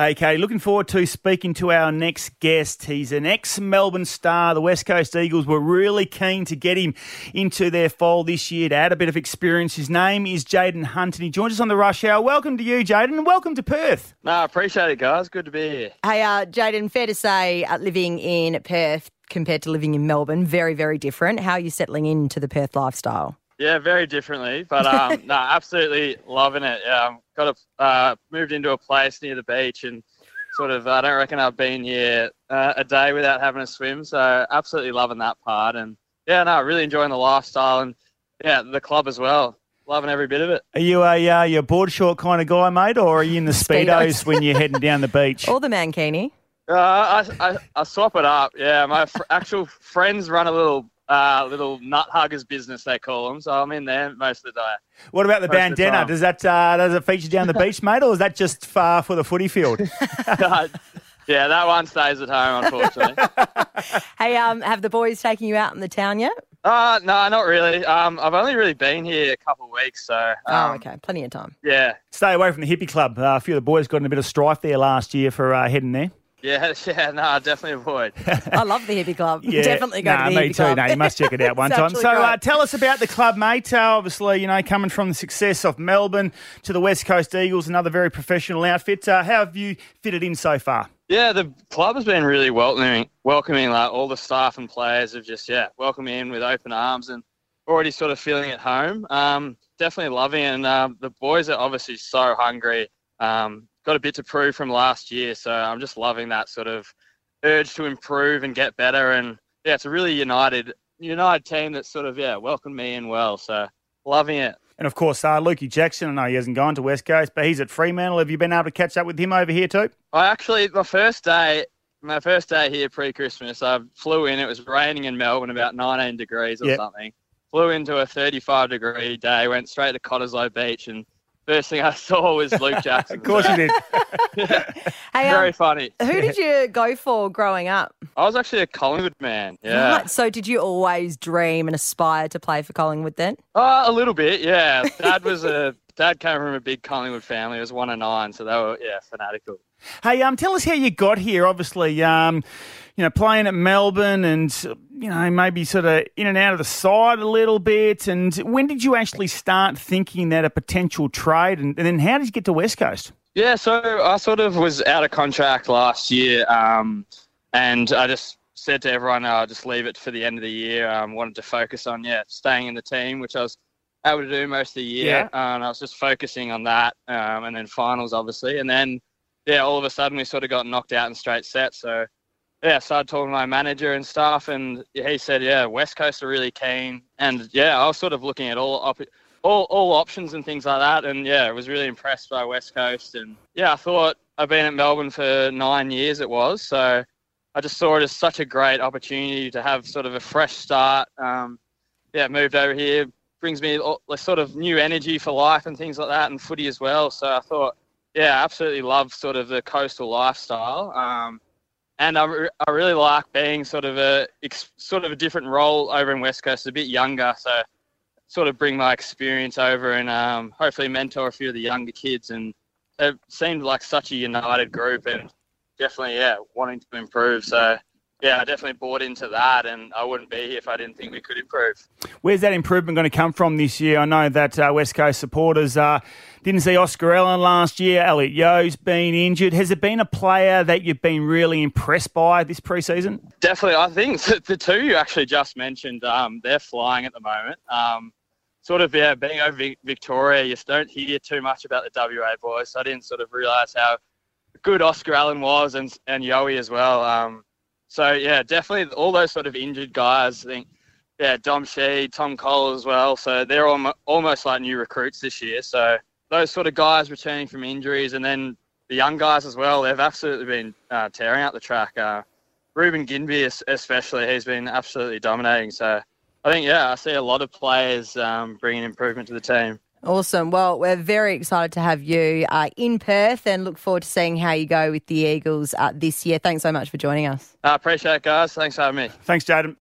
Hey, Katie, looking forward to speaking to our next guest. He's an ex Melbourne star. The West Coast Eagles were really keen to get him into their fold this year to add a bit of experience. His name is Jayden Hunt, and he joins us on the Rush Hour. Welcome to you, Jaden, and welcome to Perth. No, I appreciate it, guys. Good to be here. Hey, uh, Jayden, fair to say, uh, living in Perth compared to living in Melbourne, very, very different. How are you settling into the Perth lifestyle? Yeah, very differently, but um, no, absolutely loving it. Um, got a, uh, moved into a place near the beach, and sort of I don't reckon I've been here uh, a day without having a swim. So absolutely loving that part, and yeah, no, really enjoying the lifestyle, and yeah, the club as well. Loving every bit of it. Are you a uh, you a board short kind of guy, mate, or are you in the speedos, Speedos. when you're heading down the beach? Or the mankini? Uh, I, I, I swap it up. Yeah, my fr- actual friends run a little uh, little nut huggers business they call them, so I'm in there most of the day. What about the Most of the bandana? Does that uh, does it feature down the beach, mate, or is that just far for the footy field? yeah, that one stays at home, unfortunately. Hey, um, have the boys taken you out in the town yet? Uh, no, not really. Um, I've only really been here a couple of weeks, so um, oh, okay. Plenty of time. yeah, Stay away from the Hip-E Club. Uh, a few of the boys got in a bit of strife there last year for uh, heading there. Yeah, yeah. No, definitely avoid. I love the Hip-E Club. Yeah, Definitely go nah, to the me hippie too. club. No, you must check it out one time. So, uh, tell us about the club, mate. Uh, obviously, you know, coming from the success of Melbourne to the West Coast Eagles, another very professional outfit. Uh, how have you fitted in so far? Yeah, the club has been really welcoming. Welcoming, like all the staff and players have just yeah welcomed me in with open arms and already sort of feeling at home. Um, definitely loving it. And um, the boys are obviously so hungry. Um, got a bit to prove from last year, so I'm just loving that sort of urge to improve and get better. And yeah, it's a really united united team that sort of yeah welcomed me in well. So loving it. And of course, uh, Lukey Jackson. I know he hasn't gone to West Coast, but he's at Fremantle. Have you been able to catch up with him over here too? I actually, my first day, my first day here pre-Christmas, I flew in. It was raining in Melbourne, about 19 degrees or Yep. something. Flew into a 35 degree day, went straight to Cottesloe Beach, and first thing I saw was Luke Jackson. Of course, you did. Hey, um, Very funny. who did you go for growing up? I was actually a Collingwood man. Yeah. Right, So, did you always dream and aspire to play for Collingwood then? Uh, a little bit, yeah. Dad was a dad came from a big Collingwood family. It was one of nine, so they were yeah fanatical. Hey, um, tell us how you got here. Obviously, um, you know, playing at Melbourne, and you know, maybe sort of in and out of the side a little bit. And when did you actually start thinking that a potential trade? And, and then how did you get to West Coast? Yeah, so I sort of was out of contract last year, um, and I just said to everyone, I'll just leave it for the end of the year. Um, wanted to focus on yeah staying in the team, which I was able to do most of the year, and I was just focusing on that, um, and then finals obviously, and then yeah, all of a sudden we sort of got knocked out in straight sets. So yeah, I started talking to my manager and stuff, and he said, yeah, West Coast are really keen, and yeah, I was sort of looking at all op- all, all options and things like that. And yeah, I was really impressed by West Coast. And yeah, I thought I've been at Melbourne for nine years, it was. So I just saw it as such a great opportunity to have sort of a fresh start. Um, yeah, moved over here, brings me like, sort of new energy for life and things like that, and footy as well. So I thought, yeah, absolutely love sort of the coastal lifestyle. Um, and I, re- I really like being sort of a ex- sort of a different role over in West Coast, a bit younger. So sort of bring my experience over and um, hopefully mentor a few of the younger kids. And it seemed like such a united group and definitely, yeah, wanting to improve. So, yeah, I definitely bought into that and I wouldn't be here if I didn't think we could improve. Where's that improvement going to come from this year? I know that uh, West Coast supporters uh, didn't see Oscar Allen last year. Elliot Yeo's been injured. Has there been a player that you've been really impressed by this preseason? Definitely, I think the, two you actually just mentioned, um, they're flying at the moment. Um, sort of, yeah, being over Victoria, you just don't hear too much about the WA boys. So I didn't sort of realise how good Oscar Allen was and and Yowie as well. Um, so yeah, definitely all those sort of injured guys. I think, yeah, Dom Sheed, Tom Cole as well. So they're almo- almost like new recruits this year. So those sort of guys returning from injuries, and then the young guys as well. They've absolutely been uh, tearing out the track. Uh, Reuben Ginbey, especially, he's been absolutely dominating. So I think, yeah, I see a lot of players um, bringing improvement to the team. Awesome. Well, we're very excited to have you uh, in Perth and look forward to seeing how you go with the Eagles uh, this year. Thanks so much for joining us. I appreciate it, guys. Thanks for having me. Thanks, Jayden.